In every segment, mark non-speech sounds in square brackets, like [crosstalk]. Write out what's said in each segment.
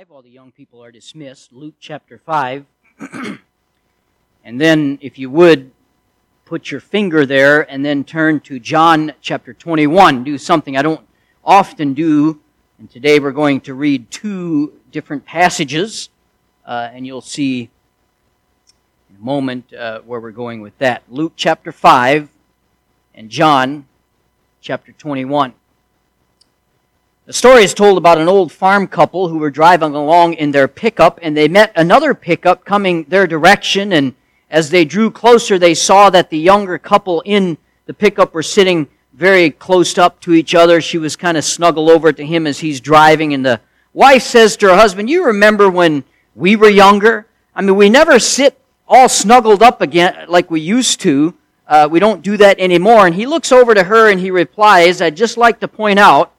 5. All the young people are dismissed. Luke chapter 5. [clears throat] and then, if you would, put your finger there and then turn to John chapter 21. Do something I don't often do. And today we're going to read two different passages. Uh, and you'll see in a moment uh, where we're going with that. Luke chapter 5 and John chapter 21. The story is told about an old farm couple who were driving along in their pickup and they met another pickup coming their direction and as they drew closer they saw that the younger couple in the pickup were sitting very close up to each other. She was kind of snuggled over to him as he's driving and the wife says to her husband, "You remember when we were younger? I mean, we never sit all snuggled up again like we used to. Uh, we don't do that anymore." And he looks over to her and he replies, "I'd just like to point out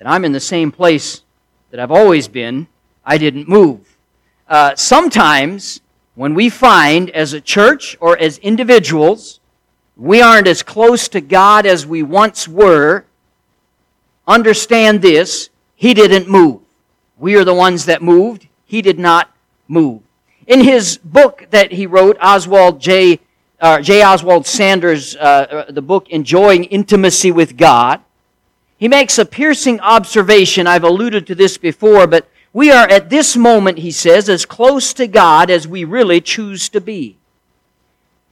that I'm in the same place that I've always been. I didn't move. Uh, sometimes, when we find as a church or as individuals, we aren't as close to God as we once were, understand this He didn't move. We are the ones that moved. He did not move. In his book that he wrote, Oswald J. Uh, J. Oswald Sanders, uh, uh the book Enjoying Intimacy with God, he makes a piercing observation. I've alluded to this before, but we are at this moment, he says, as close to God as we really choose to be.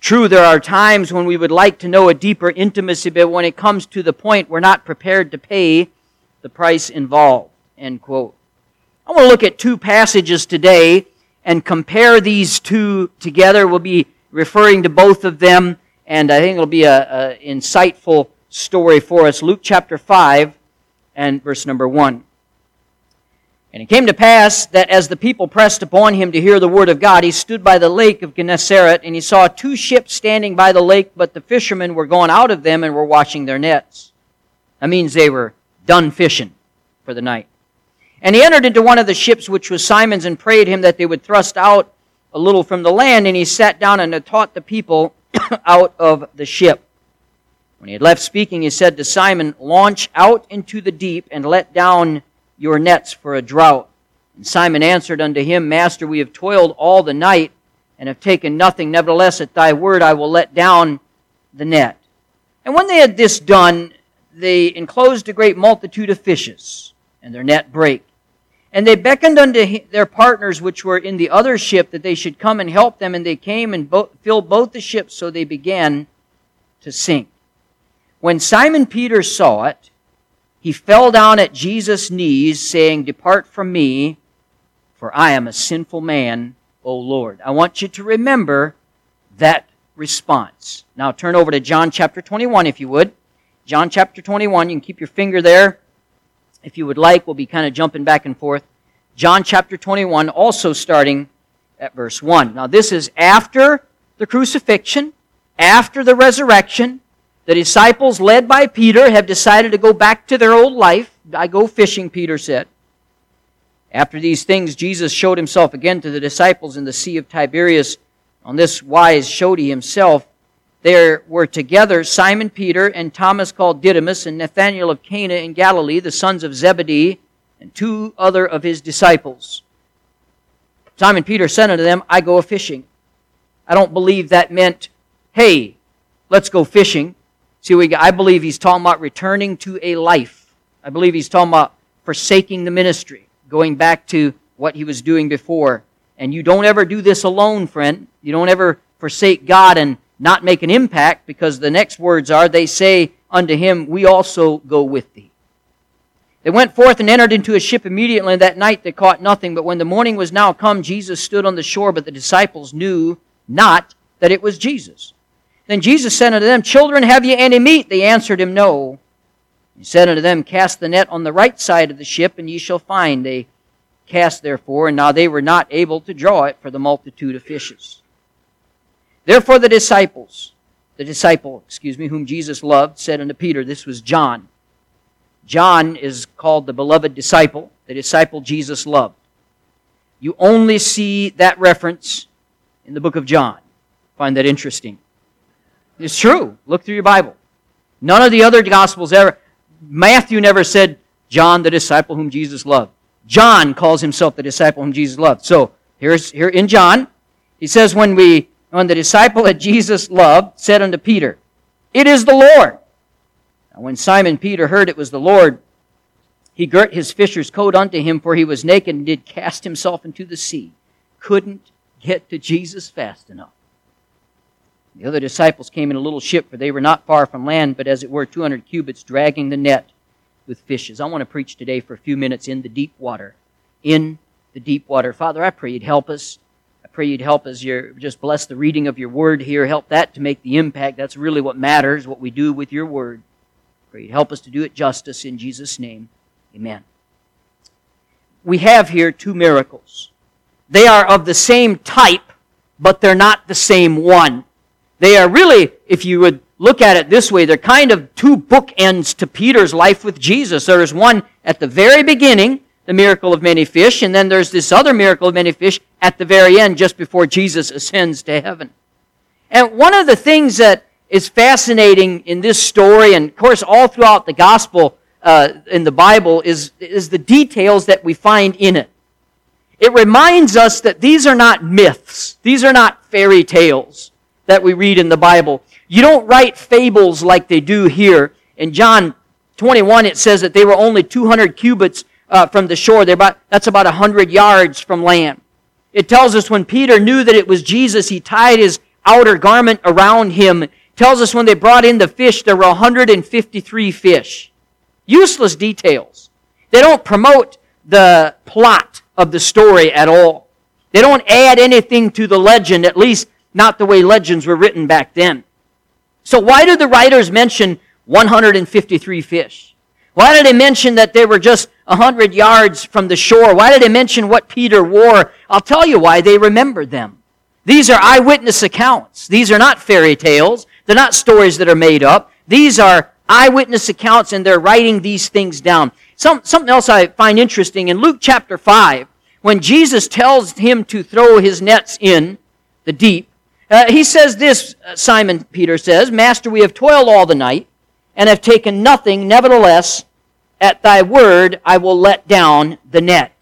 True, there are times when we would like to know a deeper intimacy, but when it comes to the point, we're not prepared to pay the price involved. End quote. I want to look at two passages today and compare these two together. We'll be referring to both of them, and I think it'll be an insightful story for us Luke chapter 5 and verse number 1. And it came to pass that as the people pressed upon him to hear the word of God, he stood by the lake of Gennesaret, and he saw two ships standing by the lake, but the fishermen were gone out of them and were washing their nets. That means they were done fishing for the night. And he entered into one of the ships, which was Simon's, and prayed him that they would thrust out a little from the land. And he sat down and taught the people [coughs] out of the ship. When he had left speaking, he said to Simon, Launch out into the deep and let down your nets for a drought. And Simon answered unto him, Master, we have toiled all the night and have taken nothing. Nevertheless, at thy word I will let down the net. And when they had this done, they enclosed a great multitude of fishes, and their net brake. And they beckoned unto their partners which were in the other ship that they should come and help them, and they came and bo- filled both the ships, so they began to sink. When Simon Peter saw it, he fell down at Jesus' knees, saying, Depart from me, for I am a sinful man, O Lord. I want you to remember that response. Now turn over to John chapter 21, if you would. John chapter 21, you can keep your finger there. If you would like, we'll be kind of jumping back and forth. John chapter 21, also starting at verse 1. Now, this is after the crucifixion, after the resurrection, the disciples, led by Peter, have decided to go back to their old life. I go fishing, Peter said. After these things, Jesus showed himself again to the disciples in the Sea of Tiberias. On this wise showed he himself. There were together Simon Peter and Thomas called Didymus and Nathanael of Cana in Galilee, the sons of Zebedee, and two other of his disciples. Simon Peter said unto them, I go a fishing. I don't believe that meant, hey, let's go fishing. See, we, I believe he's talking about returning to a life. I believe he's talking about forsaking the ministry, going back to what he was doing before. And you don't ever do this alone, friend. You don't ever forsake God and not make an impact because the next words are, they say unto him, We also go with thee. They went forth and entered into a ship immediately, and that night they caught nothing. But when the morning was now come, Jesus stood on the shore, but the disciples knew not that it was Jesus. Then Jesus said unto them, Children, have ye any meat? They answered him, No. He said unto them, Cast the net on the right side of the ship, and ye shall find. They cast therefore, and now they were not able to draw it for the multitude of fishes. Therefore the disciples, the disciple, excuse me, whom Jesus loved, said unto Peter, This was John. John is called the beloved disciple, the disciple Jesus loved. You only see that reference in the book of John. Find that interesting. It's true. Look through your Bible. None of the other Gospels ever, Matthew never said, John, the disciple whom Jesus loved. John calls himself the disciple whom Jesus loved. So here's here in John, he says, when we when the disciple that Jesus loved said unto Peter, It is the Lord. Now when Simon Peter heard it was the Lord, he girt his fisher's coat unto him, for he was naked, and did cast himself into the sea. Couldn't get to Jesus fast enough. The other disciples came in a little ship, for they were not far from land, but as it were 200 cubits, dragging the net with fishes. I want to preach today for a few minutes in the deep water. In the deep water. Father, I pray you'd help us. I pray you'd help us. You just bless the reading of your word here. Help that to make the impact. That's really what matters, what we do with your word. I pray you'd help us to do it justice in Jesus' name. Amen. We have here two miracles. They are of the same type, but they're not the same one. They are really, if you would look at it this way, they're kind of two bookends to Peter's life with Jesus. There is one at the very beginning, the miracle of many fish, and then there's this other miracle of many fish at the very end, just before Jesus ascends to heaven. And one of the things that is fascinating in this story, and of course all throughout the gospel uh, in the Bible, is, is the details that we find in it. It reminds us that these are not myths. These are not fairy tales that we read in the Bible. You don't write fables like they do here. In John 21, it says that they were only 200 cubits uh, from the shore. They're about, that's about 100 yards from land. It tells us when Peter knew that it was Jesus, he tied his outer garment around him. It tells us when they brought in the fish, there were 153 fish. Useless details. They don't promote the plot of the story at all. They don't add anything to the legend, at least not the way legends were written back then. So why do the writers mention 153 fish? Why did they mention that they were just 100 yards from the shore? Why did they mention what Peter wore? I'll tell you why they remembered them. These are eyewitness accounts. These are not fairy tales. They're not stories that are made up. These are eyewitness accounts and they're writing these things down. Some, something else I find interesting in Luke chapter 5, when Jesus tells him to throw his nets in the deep, uh, he says this, uh, Simon Peter says, Master, we have toiled all the night and have taken nothing. Nevertheless, at thy word, I will let down the net.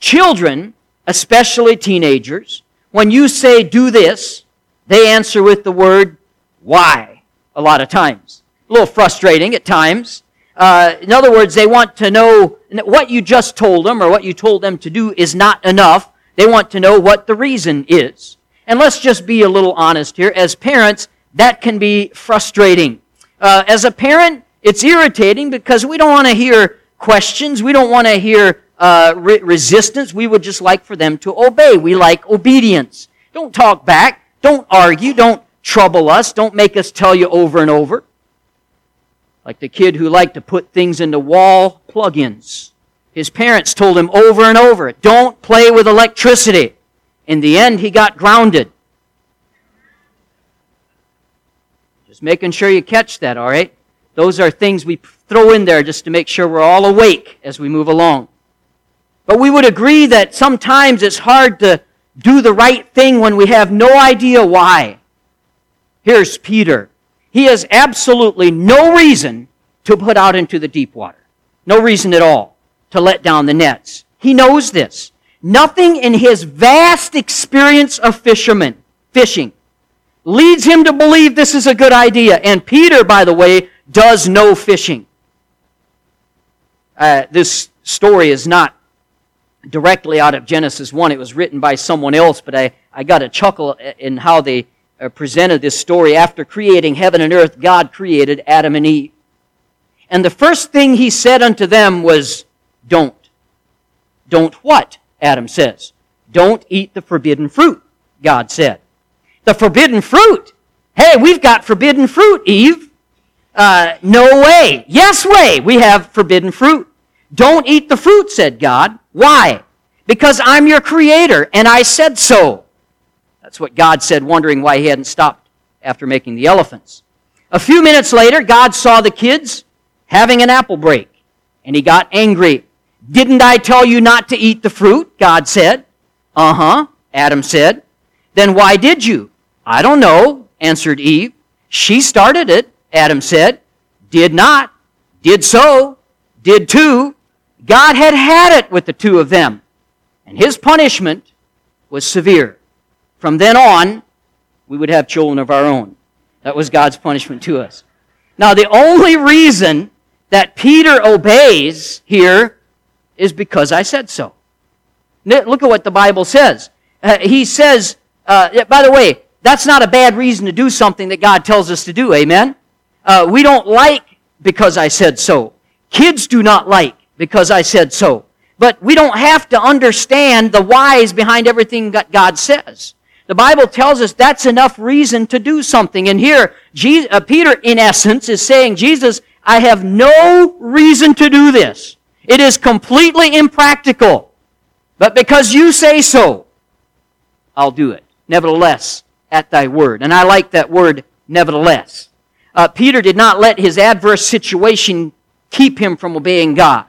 Children, especially teenagers, when you say do this, they answer with the word why a lot of times. A little frustrating at times. Uh, in other words, they want to know what you just told them or what you told them to do is not enough. They want to know what the reason is. And let's just be a little honest here. As parents, that can be frustrating. Uh, as a parent, it's irritating because we don't want to hear questions. We don't want to hear uh, re- resistance. We would just like for them to obey. We like obedience. Don't talk back. Don't argue. Don't trouble us. Don't make us tell you over and over. Like the kid who liked to put things into wall plug-ins. His parents told him over and over, don't play with electricity. In the end, he got grounded. Just making sure you catch that, all right? Those are things we throw in there just to make sure we're all awake as we move along. But we would agree that sometimes it's hard to do the right thing when we have no idea why. Here's Peter. He has absolutely no reason to put out into the deep water. No reason at all to let down the nets. He knows this. Nothing in his vast experience of fishermen, fishing, leads him to believe this is a good idea. And Peter, by the way, does no fishing. Uh, this story is not directly out of Genesis 1. It was written by someone else, but I, I got a chuckle in how they uh, presented this story. After creating heaven and earth, God created Adam and Eve. And the first thing he said unto them was, Don't. Don't what? Adam says. Don't eat the forbidden fruit, God said. The forbidden fruit? Hey, we've got forbidden fruit, Eve. Uh, no way. Yes way. We have forbidden fruit. Don't eat the fruit, said God. Why? Because I'm your creator and I said so. That's what God said, wondering why he hadn't stopped after making the elephants. A few minutes later, God saw the kids having an apple break and he got angry didn't I tell you not to eat the fruit? God said. Uh huh, Adam said. Then why did you? I don't know, answered Eve. She started it, Adam said. Did not. Did so. Did too. God had had it with the two of them. And his punishment was severe. From then on, we would have children of our own. That was God's punishment to us. Now, the only reason that Peter obeys here is because I said so. Look at what the Bible says. Uh, he says, uh, by the way, that's not a bad reason to do something that God tells us to do. Amen? Uh, we don't like because I said so. Kids do not like because I said so. But we don't have to understand the whys behind everything that God says. The Bible tells us that's enough reason to do something. And here, Jesus, uh, Peter, in essence, is saying, Jesus, I have no reason to do this. It is completely impractical. But because you say so, I'll do it. Nevertheless, at thy word. And I like that word, nevertheless. Uh, Peter did not let his adverse situation keep him from obeying God.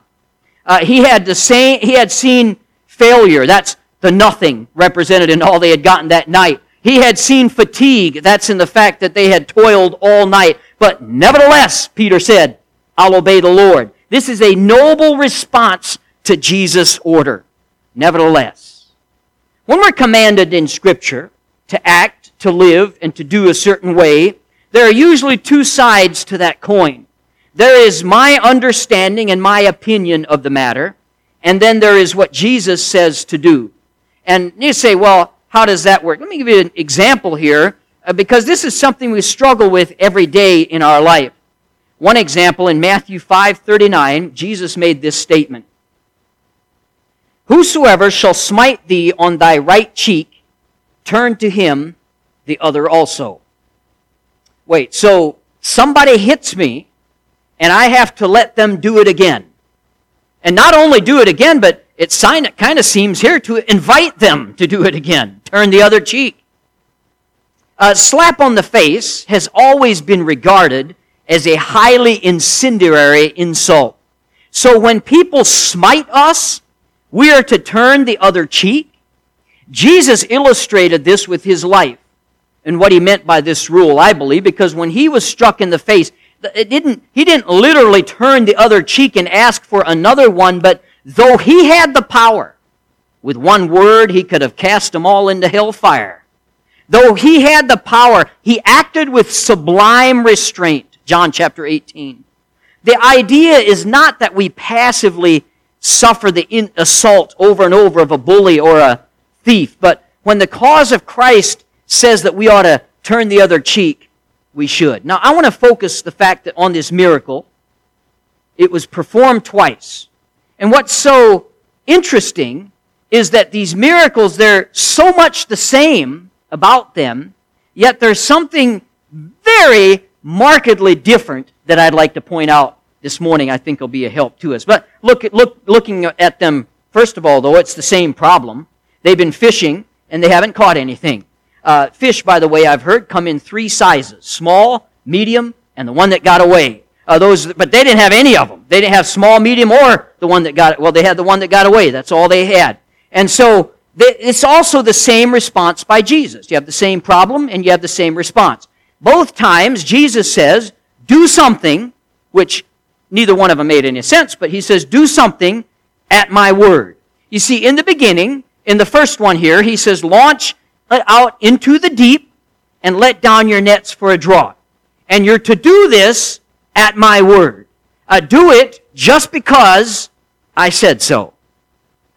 Uh, he had the same, he had seen failure. That's the nothing represented in all they had gotten that night. He had seen fatigue. That's in the fact that they had toiled all night. But nevertheless, Peter said, I'll obey the Lord. This is a noble response to Jesus' order. Nevertheless, when we're commanded in Scripture to act, to live, and to do a certain way, there are usually two sides to that coin. There is my understanding and my opinion of the matter, and then there is what Jesus says to do. And you say, well, how does that work? Let me give you an example here, uh, because this is something we struggle with every day in our life. One example in Matthew 5:39, Jesus made this statement. Whosoever shall smite thee on thy right cheek, turn to him the other also. Wait, so somebody hits me, and I have to let them do it again. And not only do it again, but it kind of seems here to invite them to do it again. Turn the other cheek. A slap on the face has always been regarded as a highly incendiary insult. So when people smite us, we are to turn the other cheek. Jesus illustrated this with his life and what he meant by this rule, I believe, because when he was struck in the face, it didn't, he didn't literally turn the other cheek and ask for another one, but though he had the power, with one word he could have cast them all into hellfire. Though he had the power, he acted with sublime restraint. John chapter 18. The idea is not that we passively suffer the in- assault over and over of a bully or a thief, but when the cause of Christ says that we ought to turn the other cheek, we should. Now, I want to focus the fact that on this miracle, it was performed twice. And what's so interesting is that these miracles, they're so much the same about them, yet there's something very markedly different that I'd like to point out this morning. I think will be a help to us. But look, look, looking at them, first of all, though, it's the same problem. They've been fishing and they haven't caught anything. Uh, fish, by the way, I've heard come in three sizes small, medium, and the one that got away. Uh, those, but they didn't have any of them. They didn't have small, medium, or the one that got, well, they had the one that got away. That's all they had. And so, they, it's also the same response by Jesus. You have the same problem and you have the same response. Both times, Jesus says, do something, which neither one of them made any sense, but he says, do something at my word. You see, in the beginning, in the first one here, he says, launch out into the deep and let down your nets for a draught. And you're to do this at my word. Uh, do it just because I said so.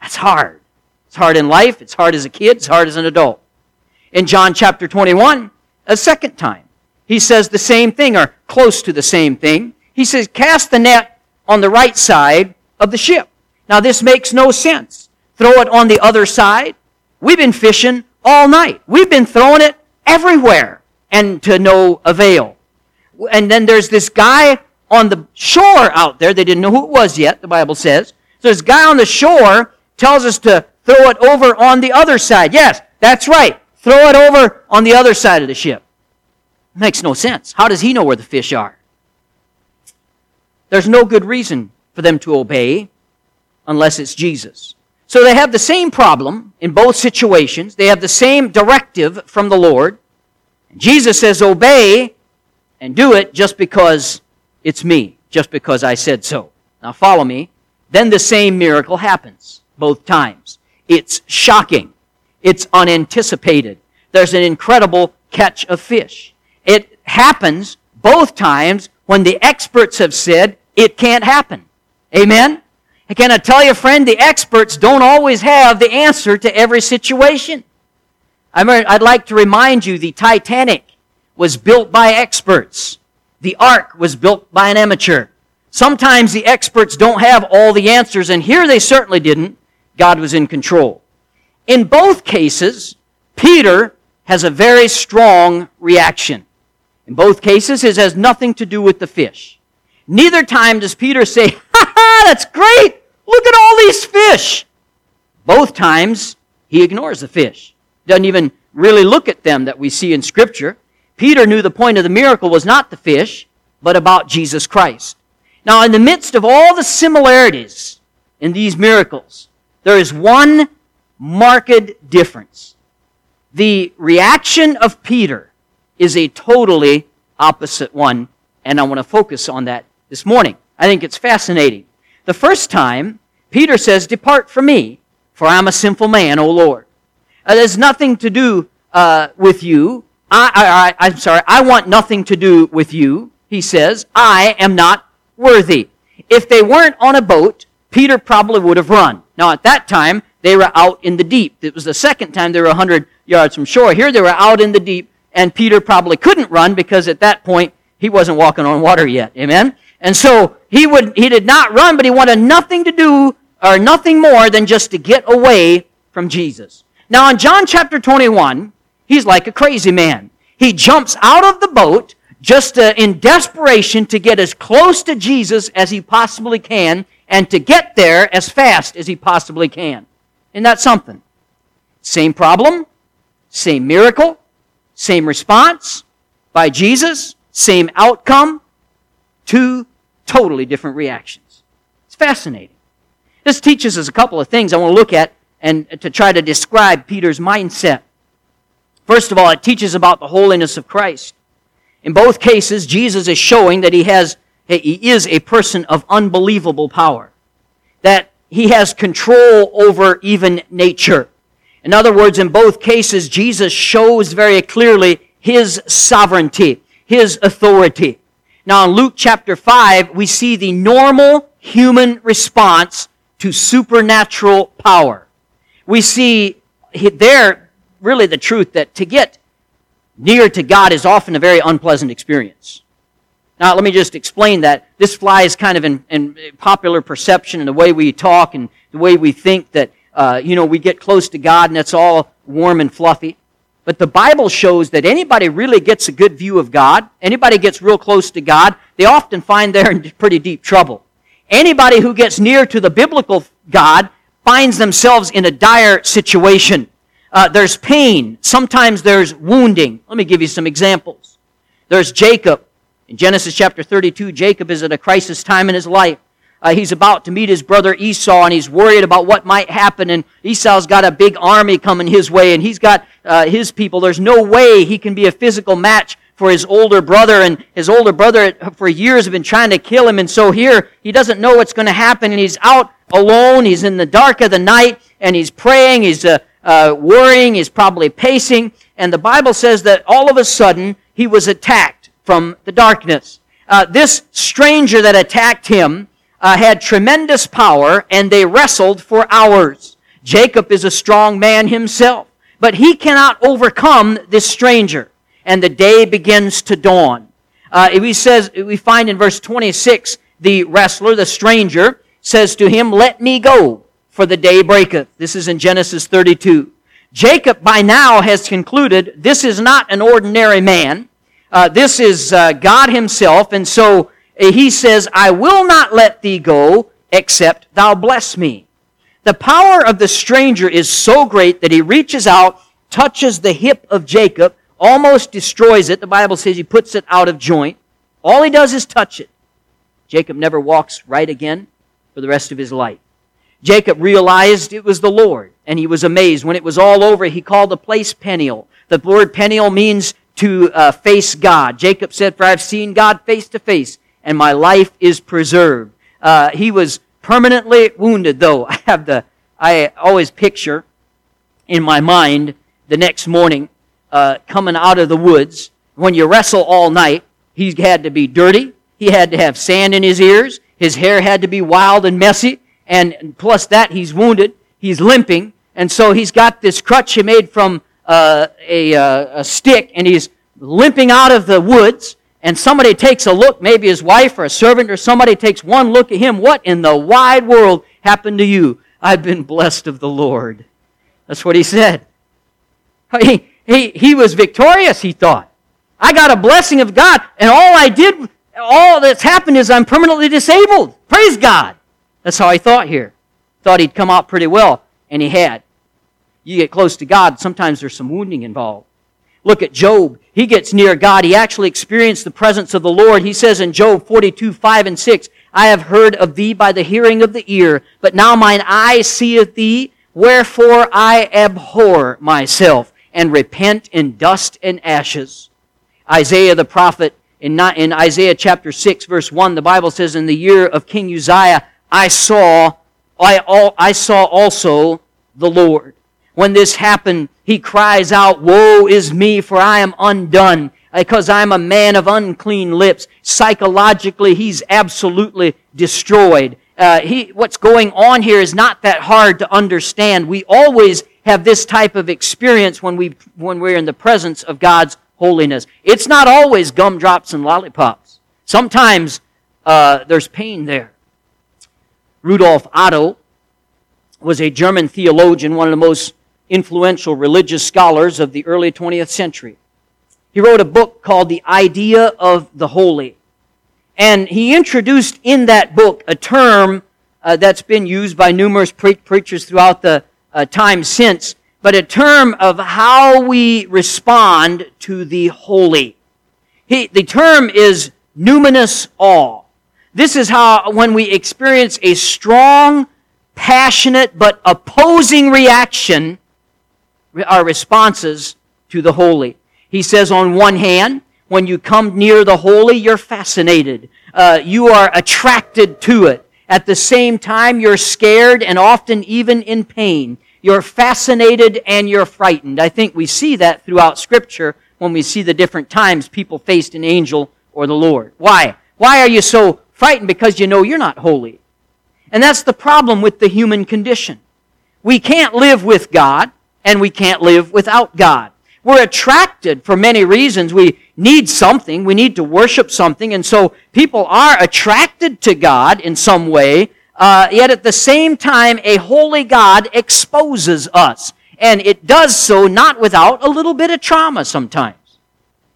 That's hard. It's hard in life. It's hard as a kid. It's hard as an adult. In John chapter 21, a second time, he says the same thing or close to the same thing. He says, cast the net on the right side of the ship. Now this makes no sense. Throw it on the other side. We've been fishing all night. We've been throwing it everywhere and to no avail. And then there's this guy on the shore out there. They didn't know who it was yet, the Bible says. So this guy on the shore tells us to throw it over on the other side. Yes, that's right. Throw it over on the other side of the ship. Makes no sense. How does he know where the fish are? There's no good reason for them to obey unless it's Jesus. So they have the same problem in both situations. They have the same directive from the Lord. Jesus says, obey and do it just because it's me, just because I said so. Now follow me. then the same miracle happens both times. It's shocking. It's unanticipated. There's an incredible catch of fish. It happens both times when the experts have said it can't happen. Amen? And can I tell you, friend, the experts don't always have the answer to every situation. I mean, I'd like to remind you the Titanic was built by experts. The ark was built by an amateur. Sometimes the experts don't have all the answers, and here they certainly didn't. God was in control. In both cases, Peter has a very strong reaction. In both cases, it has nothing to do with the fish. Neither time does Peter say, [laughs] ha ha, that's great. Look at all these fish. Both times, he ignores the fish. Doesn't even really look at them that we see in Scripture. Peter knew the point of the miracle was not the fish, but about Jesus Christ. Now, in the midst of all the similarities in these miracles, there is one marked difference. The reaction of Peter is a totally opposite one, and I want to focus on that this morning. I think it's fascinating. The first time, Peter says, Depart from me, for I'm a sinful man, O Lord. There's nothing to do uh, with you. I, I, I'm sorry, I want nothing to do with you, he says. I am not worthy. If they weren't on a boat, Peter probably would have run. Now, at that time, they were out in the deep. It was the second time they were 100 yards from shore. Here they were out in the deep, and Peter probably couldn't run because at that point, he wasn't walking on water yet. Amen? And so he would, he did not run, but he wanted nothing to do or nothing more than just to get away from Jesus. Now in John chapter 21, he's like a crazy man. He jumps out of the boat just uh, in desperation to get as close to Jesus as he possibly can and to get there as fast as he possibly can. Isn't that something? Same problem, same miracle, same response by Jesus, same outcome, two totally different reactions. It's fascinating. This teaches us a couple of things I want to look at and to try to describe Peter's mindset. First of all, it teaches about the holiness of Christ. In both cases, Jesus is showing that he has he is a person of unbelievable power. That he has control over even nature. In other words, in both cases, Jesus shows very clearly his sovereignty, his authority. Now, in Luke chapter 5, we see the normal human response to supernatural power. We see there really the truth that to get near to God is often a very unpleasant experience. Now, let me just explain that. This flies kind of in, in popular perception and the way we talk and the way we think that, uh, you know, we get close to God and it's all warm and fluffy. But the Bible shows that anybody really gets a good view of God, anybody gets real close to God, they often find they're in [laughs] pretty deep trouble. Anybody who gets near to the biblical God finds themselves in a dire situation. Uh, there's pain. Sometimes there's wounding. Let me give you some examples. There's Jacob. In Genesis chapter 32, Jacob is at a crisis time in his life. Uh, he's about to meet his brother Esau and he's worried about what might happen. And Esau's got a big army coming his way and he's got uh, his people. There's no way he can be a physical match for his older brother. And his older brother for years have been trying to kill him. And so here he doesn't know what's going to happen and he's out alone. He's in the dark of the night and he's praying. He's uh, uh, worrying. He's probably pacing. And the Bible says that all of a sudden he was attacked from the darkness. Uh, this stranger that attacked him uh, had tremendous power and they wrestled for hours. Jacob is a strong man himself, but he cannot overcome this stranger. And the day begins to dawn. Uh, we says we find in verse 26 the wrestler, the stranger, says to him, "Let me go, for the day breaketh." This is in Genesis 32. Jacob by now has concluded this is not an ordinary man. Uh, this is uh, God Himself, and so he says, I will not let thee go except thou bless me. The power of the stranger is so great that he reaches out, touches the hip of Jacob, almost destroys it. The Bible says he puts it out of joint. All he does is touch it. Jacob never walks right again for the rest of his life. Jacob realized it was the Lord, and he was amazed. When it was all over, he called the place Peniel. The word Peniel means to uh, face God. Jacob said, For I've seen God face to face, and my life is preserved. Uh, he was permanently wounded, though. [laughs] I have the, I always picture in my mind the next morning uh, coming out of the woods. When you wrestle all night, he had to be dirty. He had to have sand in his ears. His hair had to be wild and messy. And plus that, he's wounded. He's limping. And so he's got this crutch he made from uh, a, uh, a stick, and he's limping out of the woods. And somebody takes a look, maybe his wife or a servant or somebody takes one look at him. What in the wide world happened to you? I've been blessed of the Lord. That's what he said. He, he, he was victorious, he thought. I got a blessing of God, and all I did, all that's happened is I'm permanently disabled. Praise God. That's how he thought here. Thought he'd come out pretty well, and he had. You get close to God, sometimes there's some wounding involved. Look at Job. He gets near God. He actually experienced the presence of the Lord. He says in Job 42, 5 and 6, I have heard of thee by the hearing of the ear, but now mine eye seeth thee, wherefore I abhor myself, and repent in dust and ashes. Isaiah the prophet, in, in Isaiah chapter 6, verse 1, the Bible says, In the year of King Uzziah, I saw, I, I saw also the Lord. When this happened, he cries out, Woe is me, for I am undone, because I am a man of unclean lips. Psychologically, he's absolutely destroyed. Uh, he, what's going on here is not that hard to understand. We always have this type of experience when, we, when we're in the presence of God's holiness. It's not always gumdrops and lollipops. Sometimes uh, there's pain there. Rudolf Otto was a German theologian, one of the most influential religious scholars of the early 20th century. He wrote a book called The Idea of the Holy. And he introduced in that book a term uh, that's been used by numerous pre- preachers throughout the uh, time since, but a term of how we respond to the holy. He, the term is numinous awe. This is how, when we experience a strong, passionate, but opposing reaction our responses to the holy. He says, on one hand, when you come near the holy, you're fascinated. Uh, you are attracted to it. At the same time, you're scared and often even in pain. You're fascinated and you're frightened. I think we see that throughout Scripture when we see the different times people faced an angel or the Lord. Why? Why are you so frightened? Because you know you're not holy. And that's the problem with the human condition. We can't live with God and we can't live without God. We're attracted for many reasons. We need something. We need to worship something. And so people are attracted to God in some way. Uh, yet at the same time, a holy God exposes us. And it does so not without a little bit of trauma sometimes.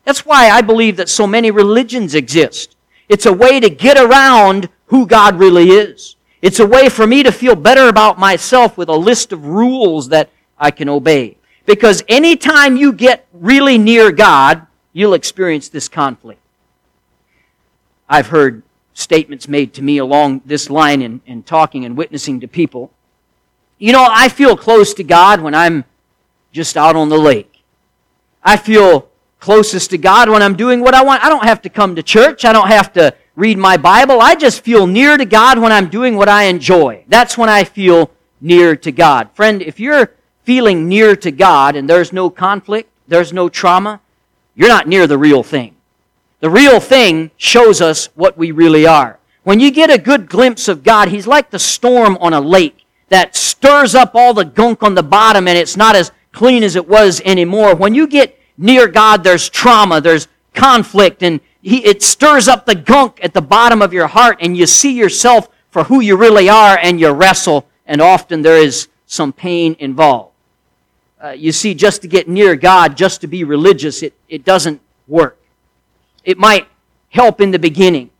That's why I believe that so many religions exist. It's a way to get around who God really is. It's a way for me to feel better about myself with a list of rules that I can obey. Because anytime you get really near God, you'll experience this conflict. I've heard statements made to me along this line in, in talking and witnessing to people. You know, I feel close to God when I'm just out on the lake. I feel closest to God when I'm doing what I want. I don't have to come to church. I don't have to read my Bible. I just feel near to God when I'm doing what I enjoy. That's when I feel near to God. Friend, if you're feeling near to God and there's no conflict, there's no trauma, you're not near the real thing. The real thing shows us what we really are. When you get a good glimpse of God, He's like the storm on a lake that stirs up all the gunk on the bottom and it's not as clean as it was anymore. When you get near God, there's trauma, there's conflict, and he, it stirs up the gunk at the bottom of your heart and you see yourself for who you really are and you wrestle and often there is some pain involved. Uh, you see, just to get near God, just to be religious, it, it doesn't work. It might help in the beginning.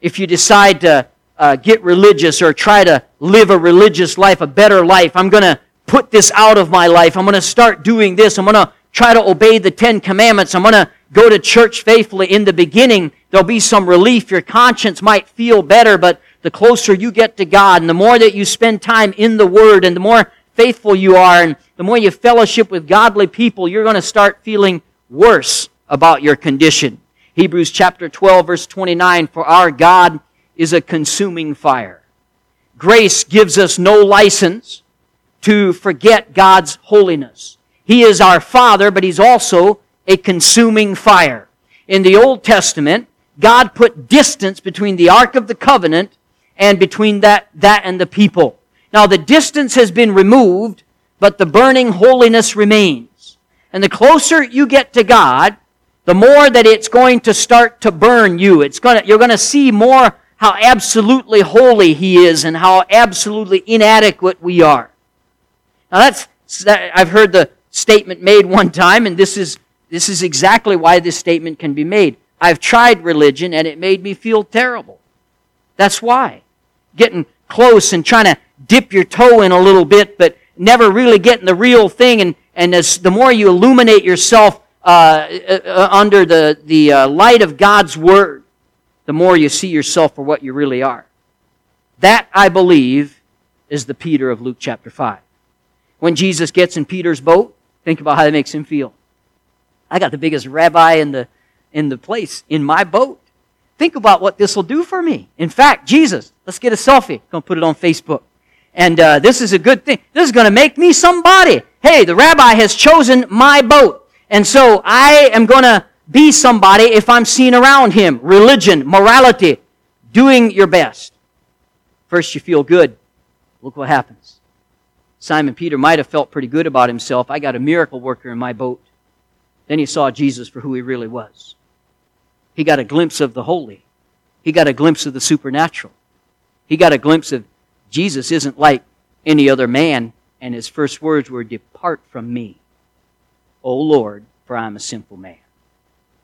If you decide to uh, get religious or try to live a religious life, a better life, I'm going to put this out of my life. I'm going to start doing this. I'm going to try to obey the Ten Commandments. I'm going to go to church faithfully. In the beginning, there'll be some relief. Your conscience might feel better, but the closer you get to God and the more that you spend time in the Word and the more faithful you are and the more you fellowship with godly people, you're going to start feeling worse about your condition. Hebrews chapter 12 verse 29, for our God is a consuming fire. grace gives us no license to forget God's holiness. He is our Father, but He's also a consuming fire. In the Old Testament, God put distance between the Ark of the Covenant and between that, that and the people. Now the distance has been removed, but the burning holiness remains. And the closer you get to God, the more that it's going to start to burn you. It's to, you're to see more how absolutely holy He is and how absolutely inadequate we are. Now that's, I've heard the statement made [laughs] one time, and this is, this is exactly why this statement can be made. I've tried religion and it made me feel terrible. That's why. Getting close and trying to dip your toe in a little bit, but never really getting the real thing. And, and as, the more you illuminate yourself uh, uh, under the, the uh, light of God's Word, the more you see yourself for what you really are. That, I believe, is the Peter of Luke chapter 5. When Jesus gets in Peter's boat, think about how that makes him feel. I got the biggest rabbi in the, in the place in my boat. Think about what this will do for me. In fact, Jesus, let's get a selfie. Gonna put it on Facebook. And uh, this is a good thing. This is going to make me somebody. Hey, the rabbi has chosen my boat. And so I am going to be somebody if I'm seen around him. Religion, morality, doing your best. First, you feel good. Look what happens. Simon Peter might have felt pretty good about himself. I got a miracle worker in my boat. Then he saw Jesus for who he really was. He got a glimpse of the holy. He got a glimpse of the supernatural. He got a glimpse of Jesus isn't like any other man, and his first words were, Depart from me, O Lord, for I am a sinful man.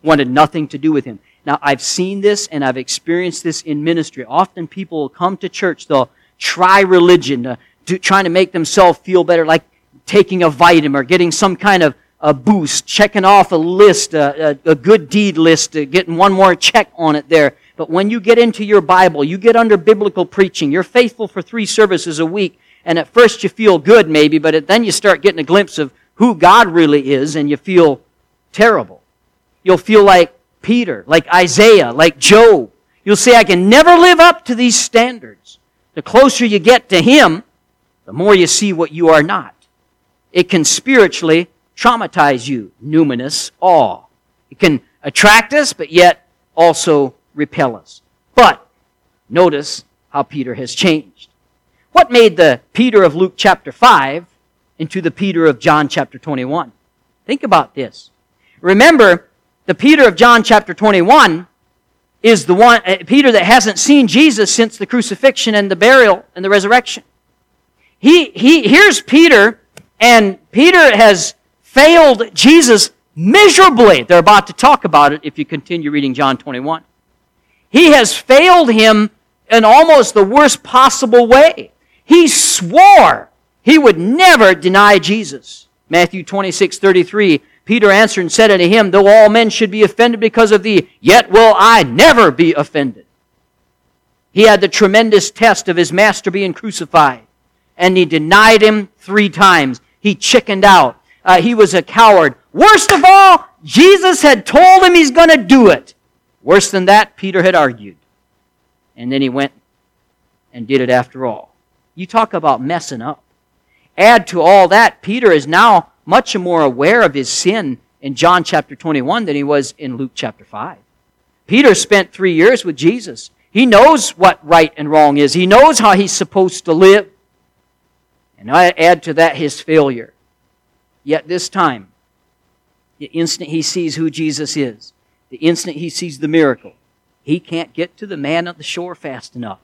Wanted nothing to do with him. Now, I've seen this and I've experienced this in ministry. Often people will come to church, they'll try religion, trying to make themselves feel better, like taking a vitamin or getting some kind of a boost, checking off a list, a, a, a good deed list, uh, getting one more check on it there. But when you get into your Bible, you get under biblical preaching, you're faithful for three services a week, and at first you feel good maybe, but then you start getting a glimpse of who God really is, and you feel terrible. You'll feel like Peter, like Isaiah, like Job. You'll say, I can never live up to these standards. The closer you get to Him, the more you see what you are not. It can spiritually traumatize you. Numinous awe. It can attract us, but yet also repel us. But notice how Peter has changed. What made the Peter of Luke chapter 5 into the Peter of John chapter 21? Think about this. Remember, the Peter of John chapter 21 is the one, uh, Peter that hasn't seen Jesus since the crucifixion and the burial and the resurrection. He, he, here's Peter, and Peter has failed Jesus miserably. They're about to talk about it if you continue reading John 21. He has failed him in almost the worst possible way. He swore he would never deny Jesus. Matthew 26, 33. Peter answered and said unto him, Though all men should be offended because of thee, yet will I never be offended. He had the tremendous test of his master being crucified, and he denied him three times. He chickened out. Uh, he was a coward. Worst of all, Jesus had told him he's going to do it. Worse than that, Peter had argued. And then he went and did it after all. You talk about messing up. Add to all that, Peter is now much more aware of his sin in John chapter 21 than he was in Luke chapter 5. Peter spent three years with Jesus. He knows what right and wrong is. He knows how he's supposed to live. And I add to that his failure. Yet this time, the instant he sees who Jesus is, the instant he sees the miracle, he can't get to the man at the shore fast enough.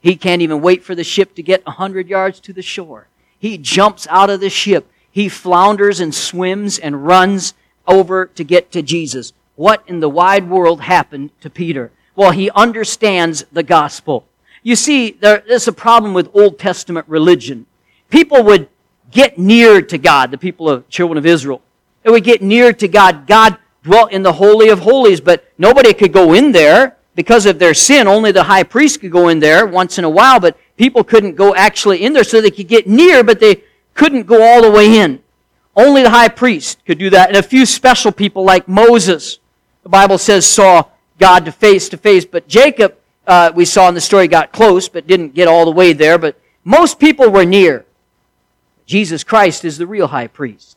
He can't even wait for the ship to get a hundred yards to the shore. He jumps out of the ship. He flounders and swims and runs over to get to Jesus. What in the wide world happened to Peter? Well, he understands the gospel. You see, there's a problem with Old Testament religion. People would get near to God, the people of children of Israel. They would get near to God. God dwelt in the Holy of Holies, but nobody could go in there because of their sin. Only the high priest could go in there once in a while, but people couldn't go actually in there so they could get near, but they couldn't go all the way in. Only the high priest could do that. And a few special people like Moses, the Bible says, saw God to face to face. But Jacob uh, we saw in the story, got close, but didn't get all the way there. But most people were near. Jesus Christ is the real high priest.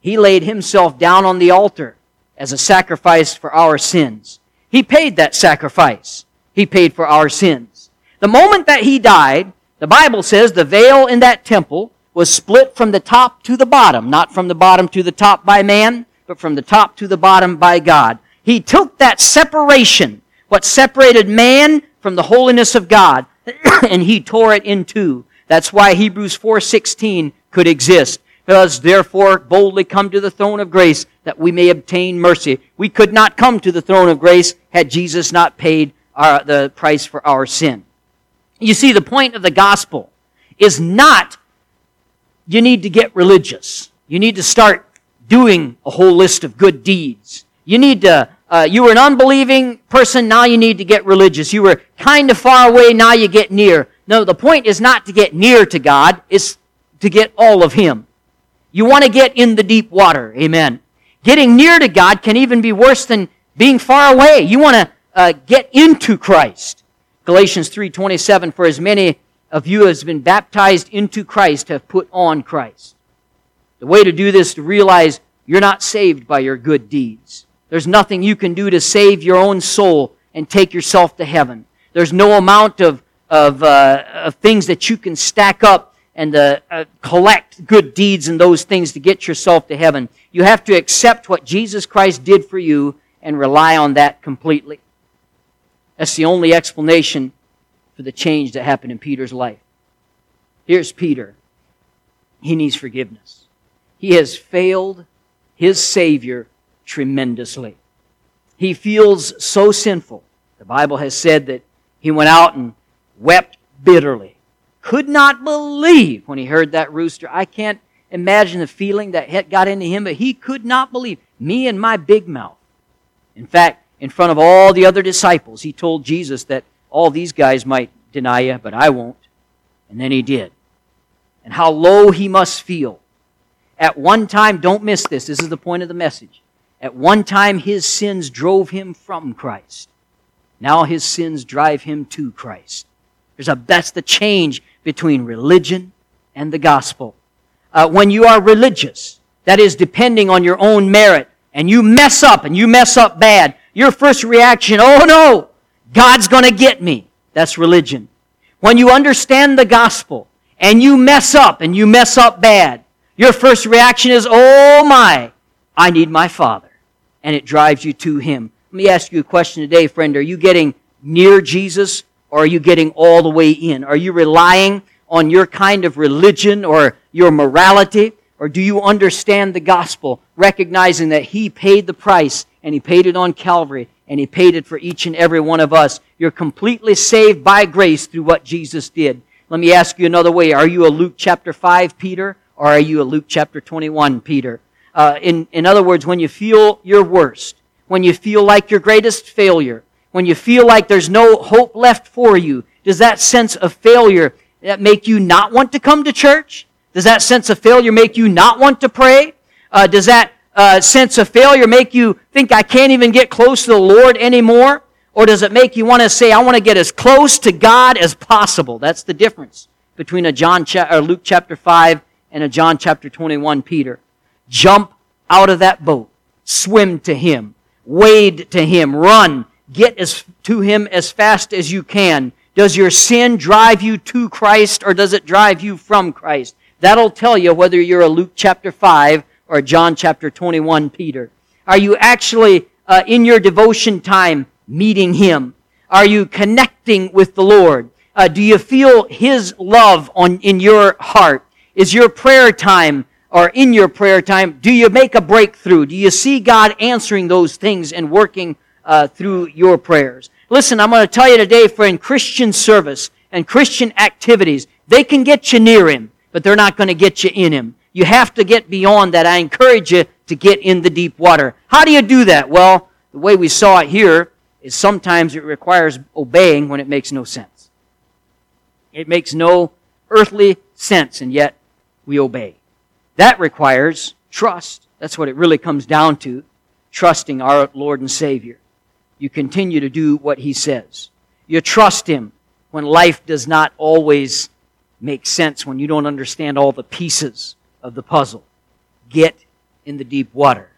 He laid himself down on the altar as a sacrifice for our sins. He paid that sacrifice. He paid for our sins. The moment that he died, the Bible says the veil in that temple was split from the top to the bottom, not from the bottom to the top by man, but from the top to the bottom by God. He took that separation, what separated man from the holiness of God, [clears throat] and he tore it in two. That's why Hebrews 4:16 could exist. Let us therefore boldly come to the throne of grace that we may obtain mercy. We could not come to the throne of grace had Jesus not paid our, the price for our sin. You see, the point of the gospel is not you need to get religious. You need to start doing a whole list of good deeds. You need to, uh, you were an unbelieving person, now you need to get religious. You were kind of far away, now you get near. No, the point is not to get near to God, it's to get all of Him. You want to get in the deep water. Amen. Getting near to God can even be worse than being far away. You want to uh, get into Christ. Galatians 3:27 for as many of you as have been baptized into Christ have put on Christ. The way to do this is to realize you're not saved by your good deeds. There's nothing you can do to save your own soul and take yourself to heaven. There's no amount of, of, uh, of things that you can stack up and uh, uh, collect good deeds and those things to get yourself to heaven. You have to accept what Jesus Christ did for you and rely on that completely. That's the only explanation for the change that happened in Peter's life. Here's Peter. He needs forgiveness. He has failed his Savior tremendously. He feels so sinful. The Bible has said that he went out and wept bitterly. Could not believe when he heard that rooster. I can't imagine the feeling that got into him, but he could not believe. Me and my big mouth. In fact, in front of all the other disciples. He told Jesus that all these guys might deny you, but I won't. And then he did. And how low he must feel. At one time, don't miss this, this is the point of the message. At one time, his sins drove him from Christ. Now his sins drive him to Christ. There's a, that's the change between religion and the gospel. Uh, when you are religious, that is depending on your own merit, and you mess up and you mess up bad, your first reaction, oh no, God's to get me. That's religion. When you understand the gospel and you mess up and you mess up bad, your first reaction is, oh my, I need my Father. And it drives you to Him. Let me ask you a question today, friend. Are you getting near Jesus or are you getting all the way in? Are you relying on your kind of religion or your morality? Or do you understand the gospel, recognizing that He paid the price and He paid it on Calvary, and He paid it for each and every one of us. You're completely saved by grace through what Jesus did. Let me ask you another way. Are you a Luke chapter 5 Peter, or are you a Luke chapter 21 Peter? Uh, in, in other words, when you feel your worst, when you feel like your greatest failure, when you feel like there's no hope left for you, does that sense of failure that make you not want to come to church? Does that sense of failure make you not want to pray? Uh, does that uh, sense of failure make you think I can't even get close to the Lord anymore? Or does it make you want to say, I want to get as close to God as possible? That's the difference between a John cha- or Luke chapter 5 and a John chapter 21 Peter. Jump out of that boat. Swim to Him. Wade to Him. Run. Get as, to Him as fast as you can. Does your sin drive you to Christ or does it drive you from Christ? That'll tell you whether you're a Luke chapter 5 or John chapter 21, Peter? Are you actually uh, in your devotion time meeting Him? Are you connecting with the Lord? Uh, do you feel His love on, in your heart? Is your prayer time or in your prayer time, do you make a breakthrough? Do you see God answering those things and working uh, through your prayers? Listen, I'm going to tell you today, friend, Christian service and Christian activities, they can get you near Him, but they're not going to get you in Him. You have to get beyond that. I encourage you to get in the deep water. How do you do that? Well, the way we saw it here is sometimes it requires obeying when it makes no sense. It makes no earthly sense, and yet we obey. That requires trust. That's what it really comes down to. Trusting our Lord and Savior. You continue to do what He says. You trust Him when life does not always make sense, when you don't understand all the pieces of the puzzle. Get in the deep water.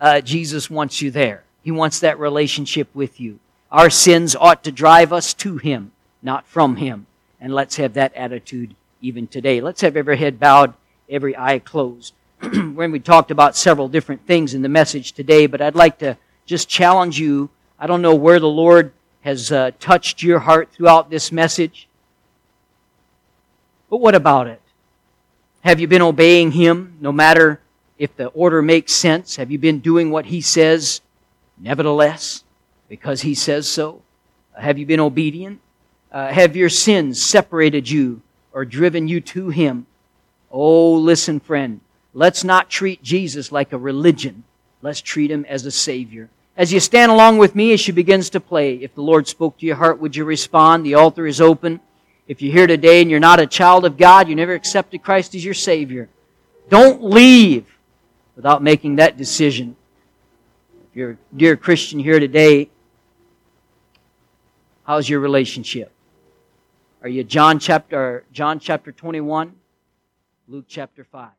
Uh, Jesus wants you there. He wants that relationship with you. Our sins ought to drive us to Him, not from Him. And let's have that attitude even today. Let's have every head bowed, every eye closed. [clears throat] when we talked about several different things in the message today, but I'd like to just challenge you. I don't know where the Lord has uh, touched your heart throughout this message, but what about it? Have you been obeying Him no matter if the order makes sense? Have you been doing what He says nevertheless because He says so? Have you been obedient? Uh, have your sins separated you or driven you to Him? Oh, listen, friend. Let's not treat Jesus like a religion. Let's treat Him as a Savior. As you stand along with me as she begins to play, if the Lord spoke to your heart, would you respond? The altar is open. If you're here today and you're not a child of God, you never accepted Christ as your Savior, don't leave without making that decision. If you're a dear Christian here today, how's your relationship? Are you John chapter John chapter 21, Luke chapter 5?